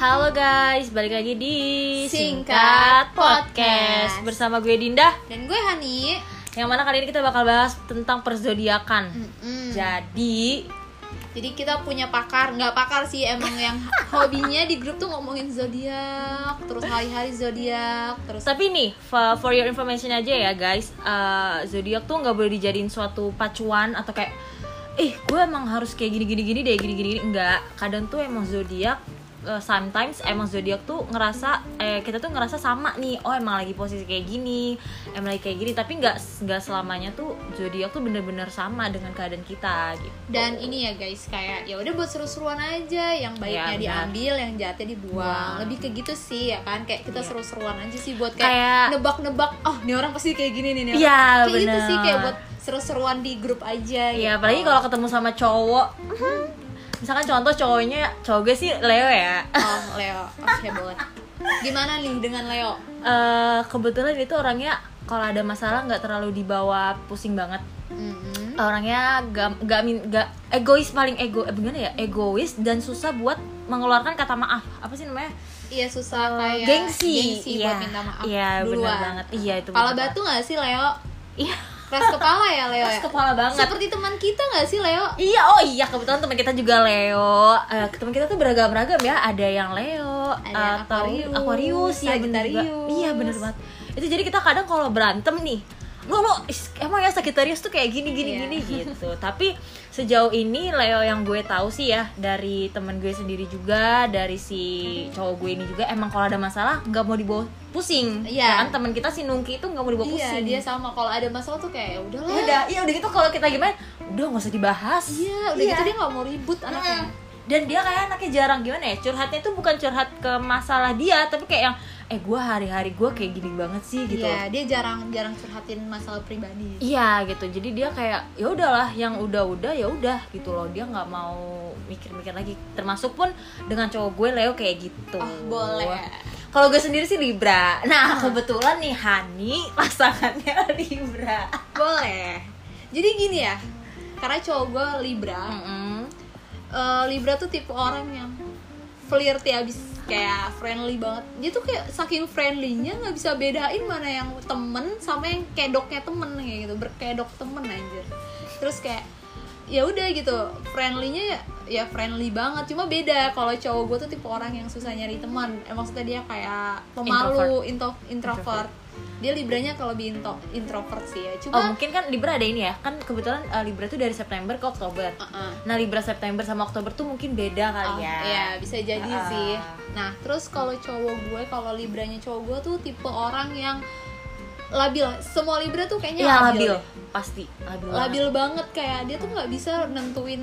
Halo guys, balik lagi di Singkat Podcast. bersama gue Dinda. Dan gue Hani. Yang mana kali ini kita bakal bahas tentang perzodiakan. Mm-mm. Jadi, Jadi kita punya pakar, nggak pakar sih emang yang hobinya di grup tuh ngomongin zodiak, terus hari-hari zodiak, terus tapi nih for, for your information aja ya guys, uh, zodiak tuh nggak boleh dijadiin suatu pacuan atau kayak, eh gue emang harus kayak gini gini gini deh gini gini gini enggak. Kadang tuh emang zodiak uh, sometimes emang zodiak tuh ngerasa eh kita tuh ngerasa sama nih oh emang lagi posisi kayak gini emang lagi kayak gini tapi nggak nggak selamanya tuh zodiak tuh bener-bener sama dengan keadaan kita gitu dan ini ya guys kayak ya udah buat seru-seruan aja, yang baiknya Ya, diambil, yang jahatnya dibuang. Buang. Lebih ke gitu sih ya kan, kayak kita Iya. seru-seruan aja sih buat Kayak- kayak nebak-nebak, oh ini orang pasti kayak gini nih, nih orang." Iya, kayak gitu sih kayak buat seru-seruan di grup aja. Iya, gitu. apalagi kalau ketemu sama cowok. Misalkan contoh cowoknya, cowok gue sih Leo ya. Oh Leo, oke boleh. Gimana nih dengan Leo? Eh, kebetulan itu orangnya kalau ada masalah nggak terlalu dibawa pusing banget. Mm-mm. Orangnya gak, gak, egois paling ego, eh, gimana ya? Egois dan susah buat mengeluarkan kata maaf. Apa sih namanya? Iya susah kayak gengsi. gengsi Iya. buat minta maaf. Iya, banget. Iya, itu benar. batu gak sih Leo? Iya. Keras kepala ya Leo Keras ya? kepala banget. Seperti teman kita gak sih Leo? Iya, oh iya kebetulan teman kita juga Leo. Eh, teman kita tuh beragam-ragam ya. Ada yang Leo, Ada atau Aquarius, Aquarius, ya bener. Iya bener banget. Itu jadi kita kadang kalau berantem nih, lo lo emang ya Sagittarius tuh kayak gini gini Iya. gini gitu. Tapi sejauh ini Leo yang gue tahu sih ya dari temen gue sendiri juga, dari si cowok gue ini juga emang kalau ada masalah nggak mau dibawa pusing. Iya. Ya kan teman kita si Nungki itu nggak mau dibawa Iya pusing. dia sama kalau ada masalah tuh kayak "Ya udahlah. Ya udah, iya udah gitu kalau kita gimana? Udah nggak usah dibahas. Iya udah gitu dia gak mau ribut anaknya. dan dia kayak anaknya jarang gimana ya curhatnya tuh bukan curhat ke masalah dia tapi kayak yang eh gue hari-hari gue kayak gini banget sih gitu Iya dia jarang jarang curhatin masalah pribadi. iya gitu jadi dia kayak ya udahlah yang udah-udah ya udah gitu loh dia nggak mau mikir-mikir lagi termasuk pun dengan cowok gue Leo kayak gitu Oh boleh. kalau gue sendiri sih Libra nah kebetulan nih Hani pasangannya Libra Boleh. Jadi gini ya, karena cowok gue Libra, Mm-mm. eh, Libra tuh tipe orang yang flirty abis kayak friendly banget. Dia tuh kayak saking friendlynya nggak bisa bedain mana yang temen sama yang kedoknya temen kayak gitu, berkedok temen anjir. Terus kayak ya udah gitu. Friendlynya ya, ya friendly banget. Cuma beda kalau cowok gue tuh tipe orang yang susah nyari teman. Eh, maksudnya dia kayak pemalu intro, introvert dia libranya kalau lebih into- introvert sih ya Oh cuma mungkin kan Libra ada ini ya kan kebetulan uh, Libra tuh dari September ke Oktober Uh-uh. Nah Libra September sama Oktober tuh mungkin beda kali Oh, ya. Iya bisa jadi Ah. sih. Nah terus kalau cowok gue, kalau libranya cowok gue tuh tipe orang yang labil. Semua libra tuh kayaknya Iya labil. labil, pasti labil. Labil banget kayak dia tuh nggak bisa nentuin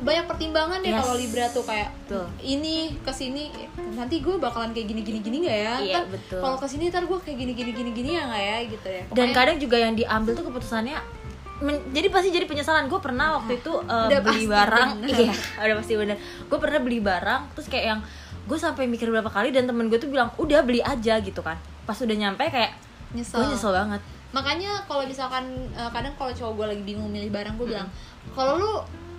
banyak pertimbangan deh Yes. kalau libra tuh kayak Betul. ini ke sini nanti gue bakalan kayak gini gini gini nggak ya? Iya, Ntar betul. Kalau ke sini ntar gue kayak gini gini gini gini ya nggak ya gitu ya. Dan Pokoknya- kadang juga yang diambil tuh keputusannya men- jadi pasti jadi penyesalan. Gue pernah waktu itu uh, Udah beli pasti barang, bener. iya, udah pasti bener. Gue pernah beli barang, terus kayak yang gue sampai mikir berapa kali dan temen gue tuh bilang udah beli aja gitu kan. Pas udah nyampe kayak nyesel. gue nyesel banget. makanya kalau misalkan eh, kadang kalau cowok gue lagi bingung milih barang gue bilang kalau lu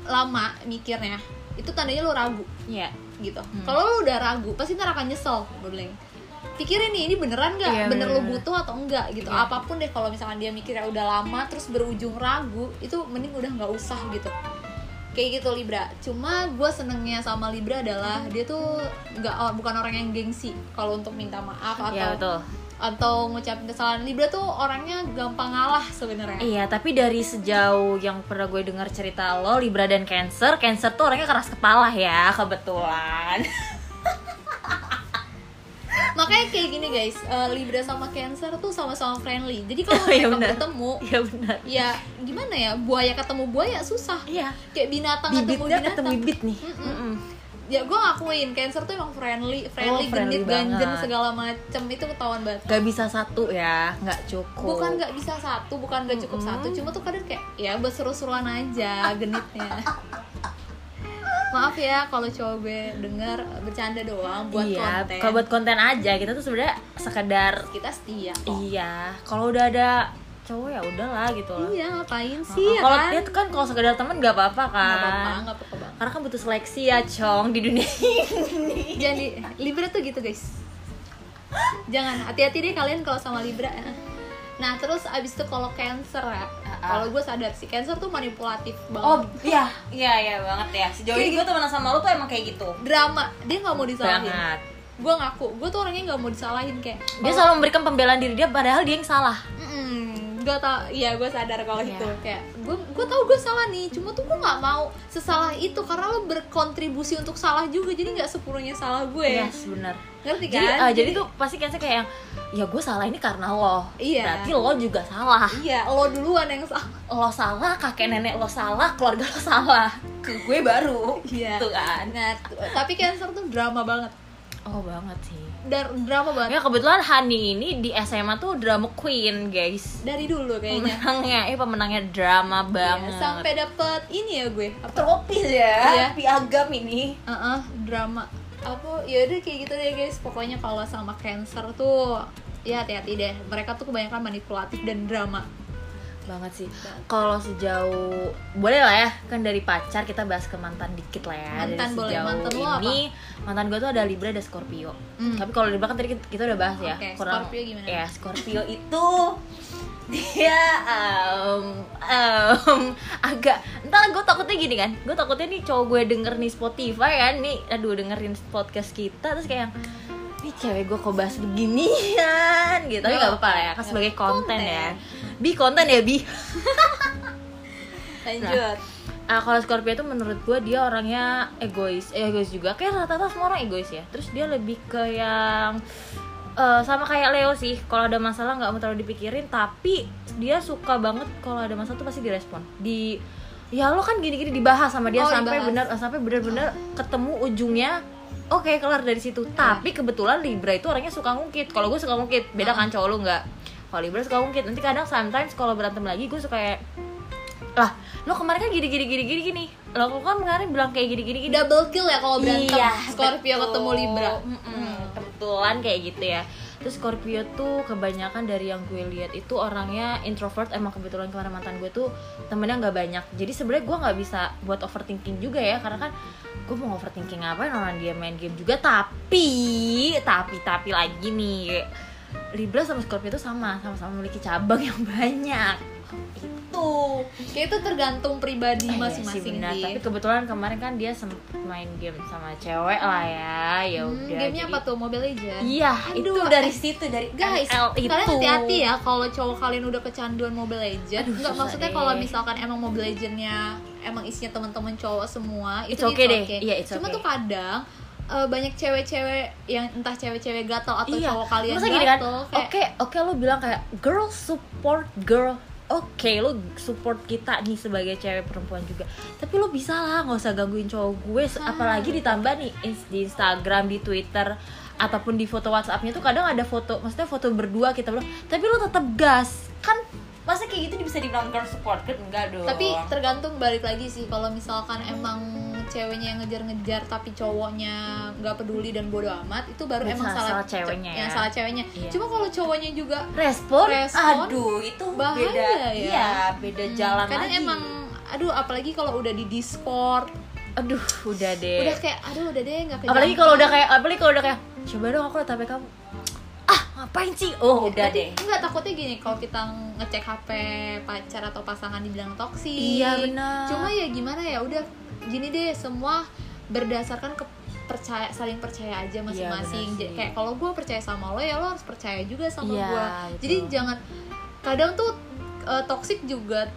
lama mikirnya itu tandanya lu ragu Iya. gitu Hmm. kalau lu udah ragu pasti ntar akan nyesel gue bilang pikirin nih ini beneran nggak Iya, bener lu bener-bener. butuh atau enggak gitu Iya. apa pun deh kalau misalkan dia mikirnya udah lama terus berujung ragu itu mending udah nggak usah gitu kayak gitu Libra cuma gue senengnya sama Libra adalah dia tuh nggak bukan orang yang gengsi kalau untuk minta maaf atau Iya betul. Atau ngucapin kesalahan Libra tuh orangnya gampang ngalah sebenarnya Iya, tapi dari sejauh yang pernah gue dengar cerita lo, Libra dan Cancer, Cancer tuh orangnya keras kepala ya, kebetulan. makanya kayak gini guys eh, Libra sama Cancer tuh sama-sama friendly jadi kalau Iya, mereka benar. bertemu Iya benar. ya gimana ya buaya ketemu buaya susah Iya. kayak binatang ketemu Bibitnya binatang ketemu bibit nih. Mm-mm. Mm-mm. Ya gue ngakuin Cancer tuh emang friendly friendly, Oh, friendly genit ganjen banget. segala macem itu ketahuan banget Gak bisa satu ya, nggak cukup. bukan nggak bisa satu bukan nggak cukup Mm-mm. satu cuma tuh kadang kayak ya berseru-seruan aja genitnya maaf ya kalau cowok gue denger bercanda doang buat iya, konten kalau buat konten aja kita tuh sebenarnya sekedar kita setia kok iya. Kalau udah ada cowok ya udahlah gitu loh. iya ngapain sih ya kalau kan dia tuh kan kalau sekedar temen nggak apa-apa kan. nggak apa-apa nggak apa-apa karena kan butuh seleksi ya cong di dunia ini. Jadi Libra tuh gitu guys. Jangan hati-hati deh kalian kalau sama Libra nah terus abis itu kalau Cancer ya kalau gue sadar sih Cancer tuh manipulatif banget. Oh iya. Iya iya banget ya. Sejauh ini gue temenan sama lo tuh emang kayak gitu. Drama. Dia nggak mau disalahin. Banget gue ngaku gue tuh orangnya nggak mau disalahin kayak dia selalu memberikan pembelaan diri dia padahal dia yang salah. Mm, gue tau, iya gue sadar kalau Iya. itu. Kayak gue gue tau gue salah nih, cuma tuh gue nggak mau sesalah itu karena lo berkontribusi untuk salah juga, jadi nggak sepenuhnya salah gue, yes benar ngerti kan? jadi ah, jadi tuh pasti kan kayak yang ya gue salah ini karena lo. Iya. berarti lo juga salah. Iya lo duluan yang salah, lo salah kakek nenek lo salah keluarga lo salah. Ke gue baru. Iya. gitu kan. Nah, tapi cancer tuh drama banget, oh banget sih Dar drama banget. Ya kebetulan Hani ini di SMA tuh drama queen guys. Dari dulu kayaknya. pemenangnya eh pemenangnya drama Iya, banget. sampai dapet ini ya gue, apa? tropis Iya. ya piagam ini. Uh-uh, drama. Apa? Ya udah kayak gitu deh guys. Pokoknya kalau sama cancer tuh ya hati-hati deh. Mereka tuh kebanyakan manipulatif dan drama banget sih kalau sejauh boleh lah ya kan dari pacar kita bahas ke mantan dikit lah ya Mantan dari boleh. sejauh Mantan lo ini mantan gue tuh ada Libra ada Scorpio Hmm. tapi kalau Libra kan tadi kita, kita udah bahas ya Oke, Scorpio gimana? ya Scorpio itu dia um, um, agak entah gue takutnya gini kan gue takutnya nih cowok gue denger nih Spotify kan nih aduh dengerin podcast kita terus kayak yang nih cewek gue kok bahas beginian gitu tapi Nggak apa-apa lah ya kan sebagai konten, Konten. ya bi konten ya bi lanjut Ah, kalau Scorpio itu menurut gue dia orangnya egois, eh, egois juga. Kayak rata-rata semua orang egois ya. Terus dia lebih ke yang eh, sama kayak Leo sih. Kalau ada masalah nggak mau terlalu dipikirin, tapi dia suka banget kalau ada masalah tuh pasti direspon. Di ya lo kan gini-gini dibahas sama dia Oh, sampai dibahas. benar sampai benar-benar ketemu ujungnya. Oke, kelar dari situ. Tapi kebetulan Libra itu orangnya suka ngungkit. Kalau gue suka ngungkit, beda kan cowok lu nggak. Kalau Libra suka ngungkit. Nanti kadang sometimes kalau berantem lagi gue suka kayak lah lo kemarin kan gini gini gini gini gini lo kan kemarin bilang kayak gini gini gini double kill ya kalau berantem Iya, Scorpio betul. ketemu Libra Mm-mm, kebetulan kayak gitu ya terus Scorpio tuh kebanyakan dari yang gue lihat itu orangnya introvert. Emang kebetulan kemarin mantan gue tuh temennya nggak banyak. Jadi sebenarnya gue nggak bisa buat overthinking juga ya karena kan gue mau overthinking apa orang dia main game juga. Tapi tapi tapi lagi nih Libra sama Scorpio tuh sama sama-sama memiliki cabang yang banyak itu kayak itu tergantung pribadi Eh, iya masing-masing sih benar. sih Tapi kebetulan kemarin kan dia main game sama cewek lah ya. Ya Hmm, udah. gamenya jadi- apa tuh Mobile Legends Iya, Aduh, itu eh, dari situ dari Guys, ML itu. kalian hati-hati ya kalau cowok kalian udah kecanduan Mobile Legends. Enggak maksudnya deh. kalau misalkan emang Mobile Legends-nya emang isinya teman-teman cowok semua, itu okay deh. okay. Iya, it's Cuma okay. tuh kadang eh, banyak cewek-cewek yang entah cewek-cewek gatel atau Iya. cowok kalian Masa gini kan? gatel Oke, kayak oke lo bilang kayak girl support girl. Oke, lo support kita nih sebagai cewek perempuan juga. Tapi lo bisa lah, nggak usah gangguin cowok gue. Ah, Apalagi ditambah nih di Instagram, di Twitter, ataupun di foto WhatsAppnya tuh kadang ada foto, maksudnya foto berdua kita bilang. Tapi lo tetap gas, kan? Masa kayak gitu bisa dibilang girl support kan? Enggak dong. tapi tergantung balik lagi sih kalau misalkan emang ceweknya yang ngejar-ngejar tapi cowoknya nggak peduli dan bodoh amat itu baru emang salah- salah, ceweknya yang ya. salah ceweknya. Iya. cuma kalau cowoknya juga respon, Respon, aduh itu bahaya beda. ya. iya beda Hmm, jalan kadang lagi. emang aduh apalagi kalau udah di Discord. Aduh udah deh. Udah kayak aduh udah deh nggak apalagi kalau udah kayak apalagi kalau udah kayak coba dong aku liat HP kamu. Ah ngapain sih? Oh udah deh. Enggak takutnya gini kalau kita ngecek HP pacar atau pasangan dibilang toksik. Iya, benar. Cuma ya gimana ya udah gini deh semua berdasarkan ke percaya saling percaya aja masing-masing. benar Jadi sih. kayak kalau gue percaya sama lo ya lo harus percaya juga sama Iya, gue. Jadi jangan kadang tuh eh, toxic juga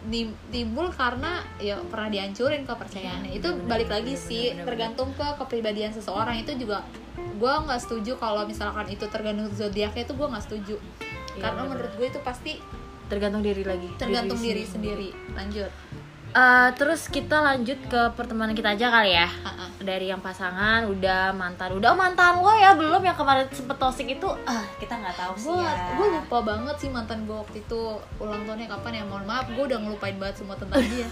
timbul karena ya pernah dihancurin kepercayaannya. Iya, itu benar, balik lagi benar, sih benar. tergantung ke kepribadian seseorang itu juga gue nggak setuju kalau misalkan itu tergantung zodiaknya itu gue nggak setuju Iya, karena benar, menurut gue itu pasti tergantung diri lagi tergantung diri, sendiri. lanjut Eh, terus kita lanjut ke pertemanan kita aja kali ya. Ah. dari yang pasangan udah mantan. Udah oh, mantan lo ya belum. Yang kemarin sempet toxic itu ah kita nggak tahu sih gue ya. gue lupa banget sih mantan gue waktu itu. Ulang tahunnya kapan ya? Mohon maaf gue udah ngelupain banget semua tentang dia.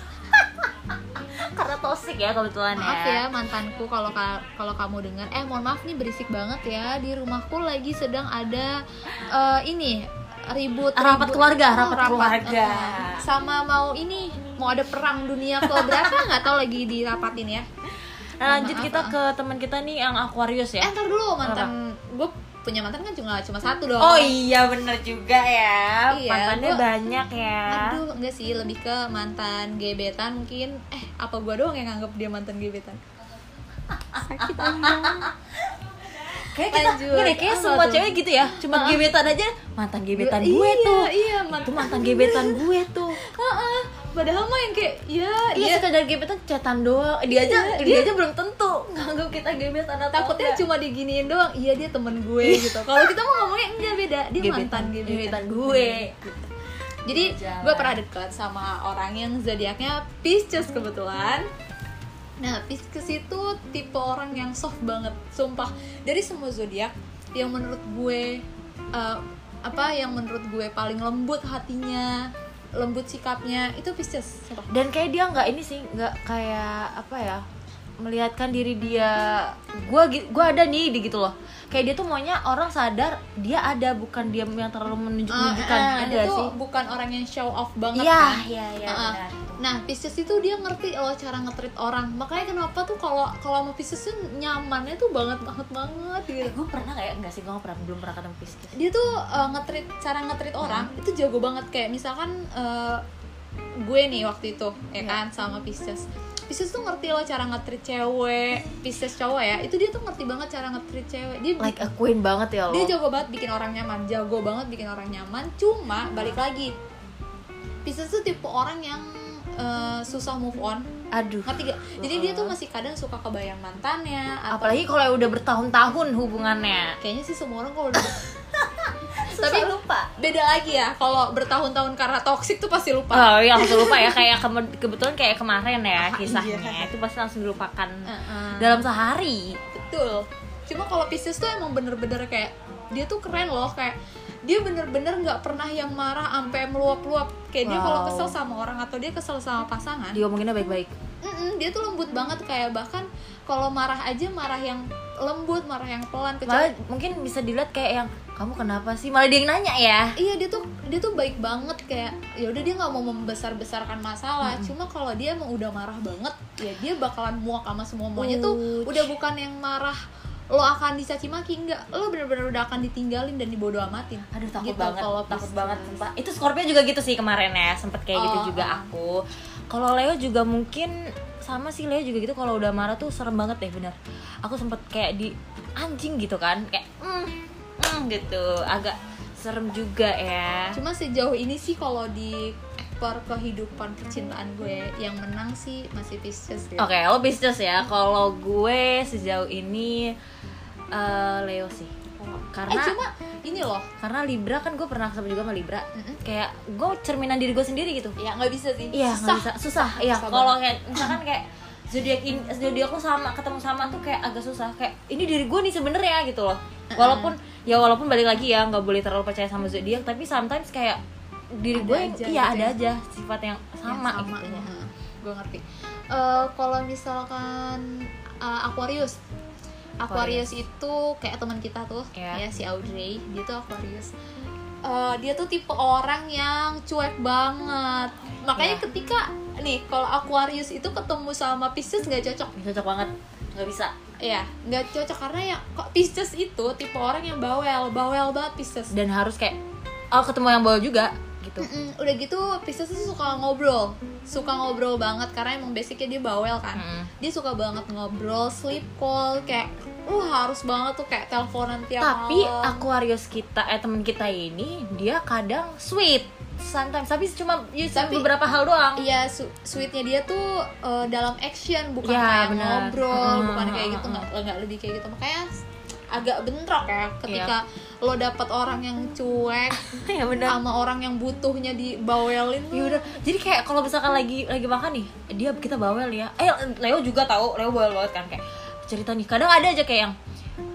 Karena toxic ya kebetulan maaf ya mantanku. Kalau ka- kalau kamu dengar eh mohon maaf nih berisik banget ya. Di rumahku lagi sedang ada eh, ini ribut Rapat ribut- keluarga, Oh, rapat keluarga. eh, sama mau ini mau ada perang dunia ke berapa nggak tahu lagi dirapatin ya Nah, lanjut Maaf, kita ah. ke teman kita nih yang Aquarius ya Eh, ntar dulu mantan gue punya mantan kan cuma cuma satu dong. Oh iya bener juga ya Iya, Mantannya gua- banyak ya Aduh, enggak sih, lebih ke mantan gebetan mungkin. Eh, apa gua doang yang nganggap dia mantan gebetan? Sakit. Kayak kita Lanjut. deh, kayak semua tuh? cewek gitu ya Cuma gebetan aja Mantan gebetan gue Iya, tuh Iya, Itu mantan gebetan gue tuh Heeh. Padahal mah yang kayak ya Iya dia sekadar gebetan cetan doang Dia aja Iya, dia, dia- aja belum tentu Nganggap kita gebetan atau takutnya enggak. cuma diginiin doang. Iya, dia temen gue gitu. Kalau kita mau ngomongnya enggak beda, dia mantan gebetan, gebetan gue Jadi Jalan. gue pernah deket sama orang yang zodiaknya Pisces kebetulan. Nah, Pisces itu tipe orang yang soft banget, sumpah. Dari semua zodiak yang menurut gue eh, apa yang menurut gue paling lembut hatinya, lembut sikapnya itu Pisces. Dan kayak dia nggak ini sih nggak kayak apa ya melihatkan diri dia gua gi- gua ada nih di gitu loh kayak dia tuh maunya orang sadar dia ada bukan dia yang terlalu menunjuk menunjukkan Ah, ah, dia nggak tuh sih bukan orang yang show off banget iya kan. iya iya Ah, ah. benar. Nah, Pisces itu dia ngerti loh cara nge-treat orang. Makanya kenapa tuh kalau kalau sama Pisces tuh nyamannya tuh banget banget banget eh gitu. gue pernah ya nggak sih gue pernah belum pernah ketemu Pisces Dia tuh uh, nge-treat cara nge-treat orang Hmm. itu jago banget kayak misalkan uh, gue nih waktu itu ya Iya. kan sama Pisces. Pisces tuh ngerti loh cara nge-treat cewek, Pisces cowok ya. Itu dia tuh ngerti banget cara nge-treat cewek. Dia like a queen banget ya lo dia jago banget bikin orang nyaman jago banget bikin orang nyaman cuma balik lagi Pisces tuh tipe orang yang eh, susah move on aduh ngerti gak? jadi dia tuh masih kadang suka kebayang mantannya atau apalagi kalau udah bertahun-tahun hubungannya kayaknya sih semua orang kalau udah tapi lupa. beda lagi ya kalau bertahun-tahun karena toxic tuh pasti lupa. Oh iya langsung lupa ya kayak keme- kebetulan kayak kemarin ya Ah, kisahnya iya. itu pasti langsung dilupakan Heeh. dalam sehari. Betul. Cuma kalau Pisces tuh emang bener-bener kayak dia tuh keren loh kayak dia bener-bener nggak pernah yang marah sampai meluap-luap. Kayak dia kalau Wow. kesel sama orang atau dia kesel sama pasangan diomonginnya baik-baik. Mm-mm, dia tuh lembut banget kayak bahkan kalau marah aja marah yang lembut marah yang pelan kecuali mungkin bisa dilihat kayak yang kamu kenapa sih? Malah dia yang nanya ya. Iya dia tuh dia tuh baik banget kayak ya udah dia nggak mau membesar besarkan masalah cuma kalau dia emang udah marah banget ya dia bakalan muak sama semua semuanya tuh udah bukan yang marah lo akan dicaci maki enggak lo bener-bener udah akan ditinggalin dan dibodoh amatin. Aduh takut Gitu, banget kalau takut Pisces. banget sumpah. Itu Scorpio juga gitu sih kemarin ya sempet kayak Oh, gitu juga oh. aku. Kalau Leo juga mungkin sama sih Leo juga gitu kalau udah marah tuh serem banget deh bener. Aku sempet kayak di anjing gitu kan kayak mm, mm, gitu agak serem juga ya cuma sejauh ini sih kalau di per kehidupan percintaan gue yang menang sih masih Pisces ya. Oke, lo Pisces ya. Kalau gue sejauh ini eh, Leo sih. Karena eh cuma ini loh karena Libra kan gue pernah ketemu juga sama Libra. Mm-mm. Kayak gue cerminan diri gue sendiri gitu. ya nggak bisa sih Iya, nggak bisa. Susah. Iya, kalau kayak misalkan kayak zodiak ini zodiak sama ketemu sama tuh kayak agak susah. Kayak ini diri gue nih sebenarnya gitu loh. Walaupun ya walaupun balik lagi ya nggak boleh terlalu percaya sama zodiak, tapi sometimes kayak diri Ada gue yang aja iya gitu ada ya. aja sifat yang sama, Yang sama gitu. ya. gue ngerti Eh, kalau misalkan eh, Aquarius Aquarius itu kayak teman kita tuh Iya. ya si Audrey dia tuh Aquarius Eh, dia tuh tipe orang yang cuek banget makanya Iya. ketika nih kalau Aquarius itu ketemu sama Pisces nggak cocok Ini cocok banget. nggak bisa. Ya nggak cocok karena ya kok Pisces itu tipe orang yang bawel bawel banget Pisces. Dan harus kayak oh ketemu yang bawah juga gitu. Mm-mm, udah gitu Pisces tuh suka ngobrol suka ngobrol banget karena emang basicnya dia bawel kan. Mm-mm. dia suka banget ngobrol sleep call kayak uh harus banget tuh kayak teleponan tiap tapi malam. Aquarius kita eh temen kita ini dia kadang sweet sometimes. Tapi cuma ya, Tapi- beberapa hal doang. Iya, su- sweetnya dia tuh eh, dalam action bukan Ya, kayak benar. ngobrol, Mm, bukan kayak mm, gitu mm. nggak nggak lebih kayak gitu. Makanya agak bentrok ya ketika lo dapet orang yang cuek ya benar. sama orang yang butuhnya dibawelin. Ya udah jadi kayak kalau misalkan lagi lagi makan nih dia kita bawel ya. Eh Leo juga tahu Leo bawel banget kan kayak cerita nih. Kadang ada aja kayak yang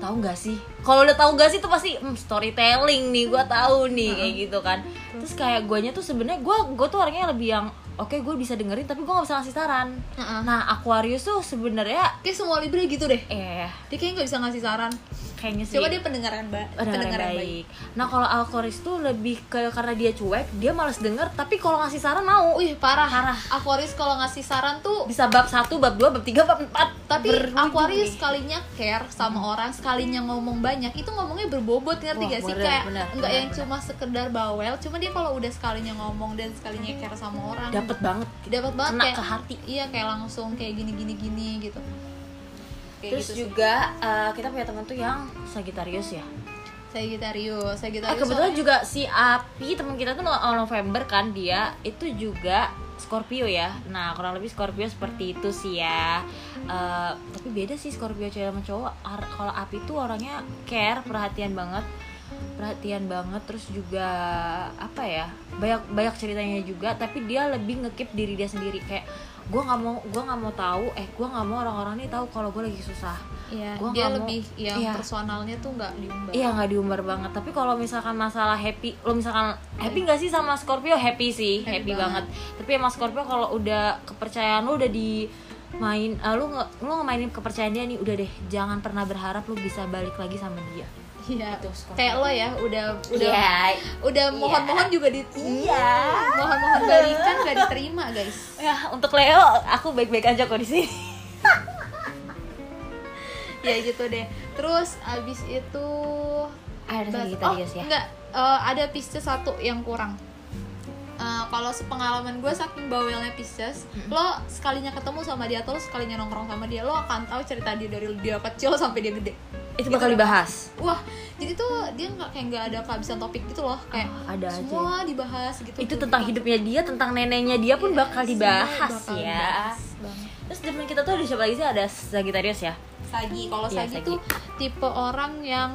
tahu nggak sih? Kalau udah tahu nggak sih tuh pasti hmm, storytelling nih gue tahu nih kayak gitu kan. Terus kayak guanya tuh sebenarnya gue gue tuh orangnya lebih yang oke gue bisa dengerin tapi gue nggak bisa ngasih saran. Nah Aquarius tuh sebenarnya kayak semua Libra gitu deh. Eh. Dia kayaknya nggak bisa ngasih saran kayaknya sih coba dia pendengar yang, ba- pendengar yang pendengar yang baik. baik Nah kalau Alkoris tuh lebih ke karena dia cuek, dia males denger. Tapi kalau ngasih saran mau. Wih parah. Parah. Aquarius kalau ngasih saran tuh Bisa bab satu, bab dua, bab tiga, bab empat. tapi Aquarius nih. sekalinya care sama orang, sekalinya ngomong banyak itu ngomongnya berbobot ngerti Wah, gak sih bener, kayak bener, nggak bener, yang bener. cuma sekedar bawel, cuma dia kalau udah sekalinya ngomong dan sekalinya care sama orang dapet banget. dapat banget kena kayak ke hati. Iya kayak langsung kayak gini gini gini gitu. Kayak Terus gitu juga eh, kita punya teman tuh yang Sagittarius ya. Sagittarius, Eh, Sagittarius. kebetulan juga si Api teman kita tuh no- November kan dia itu juga Scorpio ya. Nah kurang lebih Scorpio seperti itu sih ya. Eh, tapi beda sih Scorpio cewek sama cowok. Kalau Api tuh orangnya care, perhatian banget, perhatian banget. Terus juga apa ya banyak banyak ceritanya juga. Tapi dia lebih ngekip diri dia sendiri kayak gue nggak mau gue nggak mau tahu eh gue nggak mau orang-orang ini tahu kalau gue lagi susah Iya, Gua dia nggak mau- lebih yang iya. personalnya tuh nggak diumbar. Iya nggak diumbar banget. Tapi kalau misalkan masalah happy, lo misalkan happy nggak sih sama Scorpio? Happy sih, Happy happy, banget. banget. Tapi emang Scorpio kalau udah kepercayaan lo udah di main, eh, lo nge, lo ngemainin kepercayaan dia nih udah deh, jangan pernah berharap lo bisa balik lagi sama dia. Iya. Kayak lo ya, udah udah Iya. udah mohon-mohon juga di Iya. mohon-mohon balikan gak diterima guys. Ya untuk Leo, aku baik-baik aja kok di sini. ya gitu deh. Terus abis itu Ada Bas- oh, ya. Enggak, eh, ada Pisces satu yang kurang. Eh, kalau sepengalaman gue saking bawelnya Pisces, lo sekalinya ketemu sama dia atau lo sekalinya nongkrong sama dia, lo akan tahu cerita dia dari dia kecil sampai dia gede. Itu bakal dibahas. Wah, jadi tuh dia nggak kayak nggak ada kehabisan topik gitu loh, kayak Oh, ada aja. semua dibahas gitu. Itu tentang hidupnya dia, tentang neneknya dia pun bakal Semua dibahas bakal ya. dibahas banget. Terus temen kita tuh ada siapa lagi sih? Ada Sagittarius ya. Sagi, kalau Iya, Sagi Sagi. tuh tipe orang yang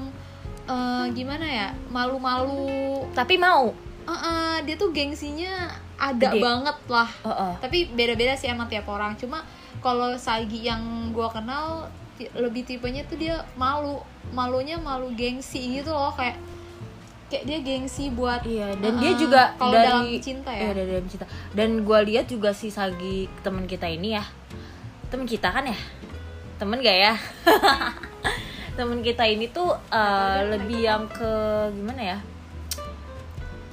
eh, gimana ya, malu-malu. Tapi mau. Eh-eh, dia tuh gengsinya ada Gede. banget lah. Heeh. tapi beda-beda sih emang tiap orang cuma kalau Sagi yang gua kenal lebih tipenya tuh dia malu malunya malu gengsi gitu loh kayak kayak dia gengsi buat Iya, dan Uh-uh. dia juga kalau dari dalam cinta ya Iya, dari dalam cinta. Dan gue lihat juga si Sagi teman kita ini ya, teman kita kan ya, temen gak ya? temen kita ini tuh uh, lebih yang ke gimana ya?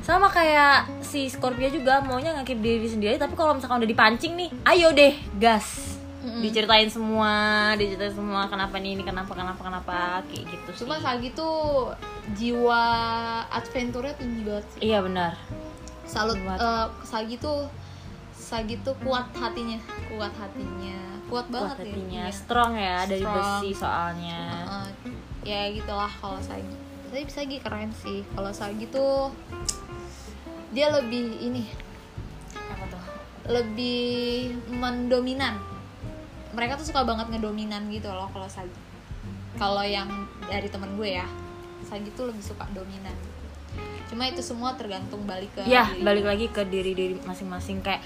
Sama kayak si Scorpio juga maunya ngakip diri sendiri, tapi kalau misalkan udah dipancing nih, ayo deh gas. Mm-mm. Diceritain semua, diceritain semua kenapa nih ini, kenapa kenapa kenapa kayak gitu sih. cuma Sagi tuh jiwa adventure-nya tinggi banget sih Iya benar. salut eh, Sagi tuh Sagi tuh kuat hatinya kuat hatinya kuat banget Kuat ya hatinya, Iya. strong ya dari besi soalnya. Heeh. ya gitulah kalau Sagi tapi Sagi keren sih kalau Sagi tuh dia lebih ini Apa tuh? lebih mendominan mereka tuh suka banget ngedominan gitu loh kalau Sagi kalau yang dari temen gue ya Sagi tuh lebih suka dominan cuma itu semua tergantung balik ke Ya, diri balik gue. lagi ke diri diri masing-masing kayak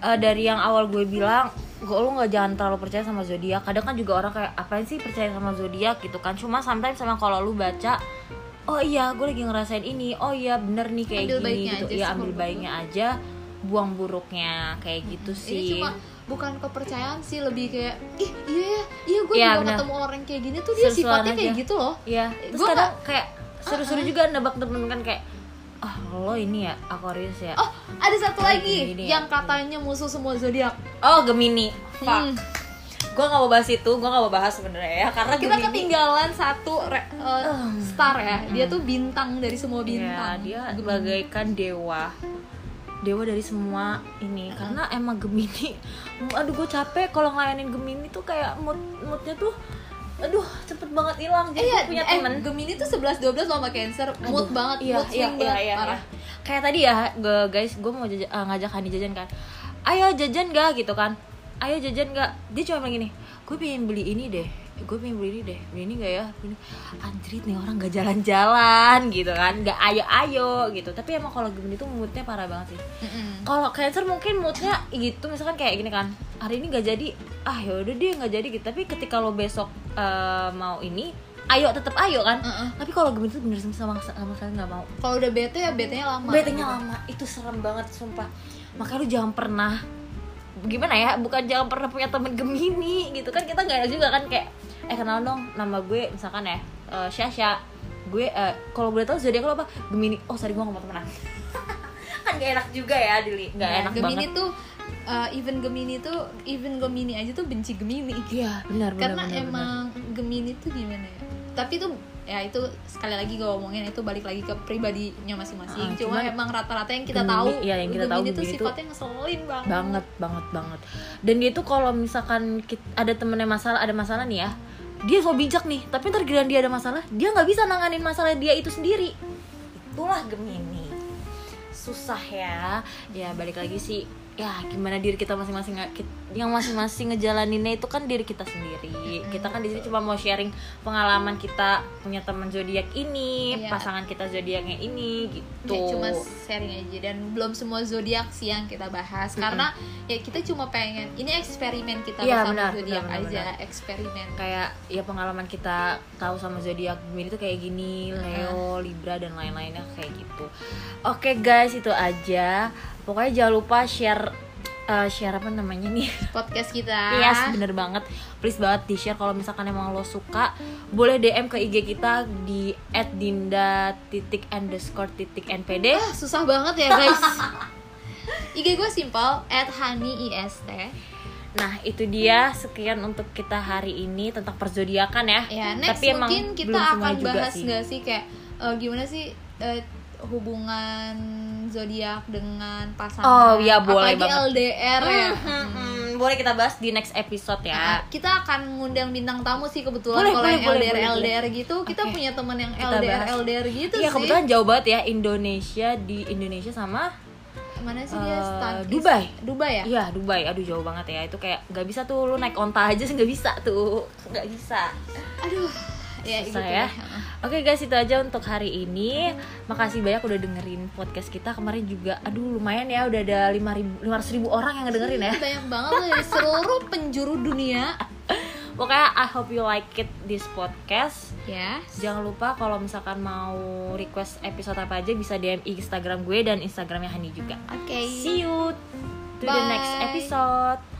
eh, dari yang awal gue bilang, gue lu nggak jangan terlalu percaya sama zodiak. Kadang kan juga orang kayak apain sih percaya sama zodiak gitu kan. Cuma sometimes sama kalau lu baca Oh iya, gue lagi ngerasain ini. Oh iya, bener nih kayak Ambil gini gitu. aja sih ambil baiknya aja, buang buruknya kayak gitu ini sih. cuma bukan kepercayaan sih lebih kayak ih iya ya iya gue Iya, juga ketemu orang kayak gini tuh dia Seru-seruan sifatnya kayak aja. gitu loh Iya, terus Gua kadang nggak- kayak seru-seru juga nebak temen kan kayak ah lo ini ya Aquarius ya. oh ada satu Oh, lagi gini ya. yang katanya musuh semua zodiak Oh, Gemini. Fuck. Hmm. Gue gak mau bahas itu, gue gak mau bahas sebenarnya ya karena kita Gemini ketinggalan satu re- uh, star ya dia tuh bintang dari semua Iya, bintang dia Gemini. bagaikan dewa. Dewa dari semua ini. Karena emang Gemini. Aduh, gue capek kalau ngelayanin Gemini tuh kayak mood moodnya tuh aduh cepet banget hilang. Eh, jadi iya, gue punya eh, temen. Gemini tuh 11 12 sama Cancer, mood Aduh, banget, iya, mood iya, swing iya, banget, iya, parah. iya. kayak tadi ya gue guys gue mau jajan, eh, ngajak Hani jajan kan. Ayo jajan gak gitu kan. Ayo jajan gak dia cuma bilang gini gue pengen beli ini deh gue pengen beli ini deh beli ini gak ya? Beli ini. anjrit nih orang gak jalan-jalan gitu kan. Gak ayo-ayo gitu. Tapi emang kalau Gemini tuh moodnya parah banget sih. Kalau Cancer mungkin moodnya gitu misalkan kayak gini kan. Hari ini gak jadi. Ah ya udah dia nggak jadi. Gitu. Tapi ketika lo besok eh, mau ini ayo tetap ayo kan. Uh-uh. tapi kalau Gemini tuh bener sama sama sekali nggak mau. Kalau udah bete ya betenya lama. Betenya lama. Itu serem banget sumpah. Makanya lu jangan pernah gimana ya bukan jangan pernah punya temen Gemini gitu kan. Kita nggak ada juga kan kayak eh kenal dong nama gue misalkan ya eh, Syasha gue eh, kalau boleh tahu zodiak lo apa? Gemini. Oh sorry gue gak mau temenan. Kan gak enak juga ya Dili. Gak Nah, enak Gemini banget. tuh uh, even Gemini tuh even Gemini aja tuh benci Gemini. Iya benar benar karena benar, benar. emang Gemini tuh gimana ya? Tapi tuh ya itu sekali lagi gue omongin itu balik lagi ke pribadinya masing-masing. Ah, cuma emang rata-rata yang kita Gemini, tahu iya, yang kita tahu Gemini tuh sifatnya ngeselin banget. Banget banget banget. Dan dia tuh kalau misalkan kit- ada temennya masalah ada masalah nih ya dia so bijak nih. Tapi ntar giliran dia ada masalah dia nggak bisa nanganin masalah dia itu sendiri. Itulah Gemini susah ya. Ya balik lagi sih ya gimana diri kita masing-masing yang masing-masing ngejalaninnya itu kan diri kita sendiri. Kita kan di sini cuma mau sharing pengalaman kita punya teman zodiak ini Iya. pasangan kita zodiaknya ini gitu. Ya, cuma sharing aja dan belum semua zodiak sih yang kita bahas. Karena ya kita cuma pengen ini eksperimen kita bersama benar, zodiak benar, benar, aja eksperimen. Kayak ya pengalaman kita tahu sama zodiak Gemini tuh kayak gini Leo Libra dan lain-lainnya kayak gitu. Oke guys itu aja pokoknya jangan lupa share eh, share apa namanya nih podcast kita Yes, bener banget. Please banget di share kalau misalkan emang lo suka, boleh DM ke IG kita di @dinda titik underscore titik npd. Ah, susah banget ya guys IG gue simpel at honeyist Nah itu dia sekian untuk kita hari ini tentang perzodiakan ya. ya next Tapi emang mungkin kita akan bahas sih. nggak sih kayak eh, gimana sih eh, hubungan zodiak dengan pasangan. Oh, iya, boleh apalagi banget. LDR ya. Hmm, hmm, boleh kita bahas di next episode Nah, ya. kita akan ngundang bintang tamu sih kebetulan kalau yang boleh, LDR boleh, LDR gitu. Kita punya teman yang Kita LDR bahas. LDR gitu Iya sih. kebetulan jauh banget ya Indonesia di Indonesia sama mana sih dia? Stan- Dubai. Dubai ya? Iya Dubai, aduh jauh banget ya. Itu kayak nggak bisa tuh lu naik onta aja sih nggak bisa tuh. Nggak bisa. aduh ya Susah gitu ya. Oke guys itu aja untuk hari ini. Makasih banyak udah dengerin podcast kita kemarin juga. Aduh lumayan ya udah ada lima ribu ribu orang yang ngedengerin ya. banyak banget loh dari seluruh penjuru dunia Pokoknya I hope you like it this podcast. ya Jangan lupa kalau misalkan mau request episode apa aja bisa DM Instagram gue dan Instagramnya Hani juga. oke See you to the next Bye. episode.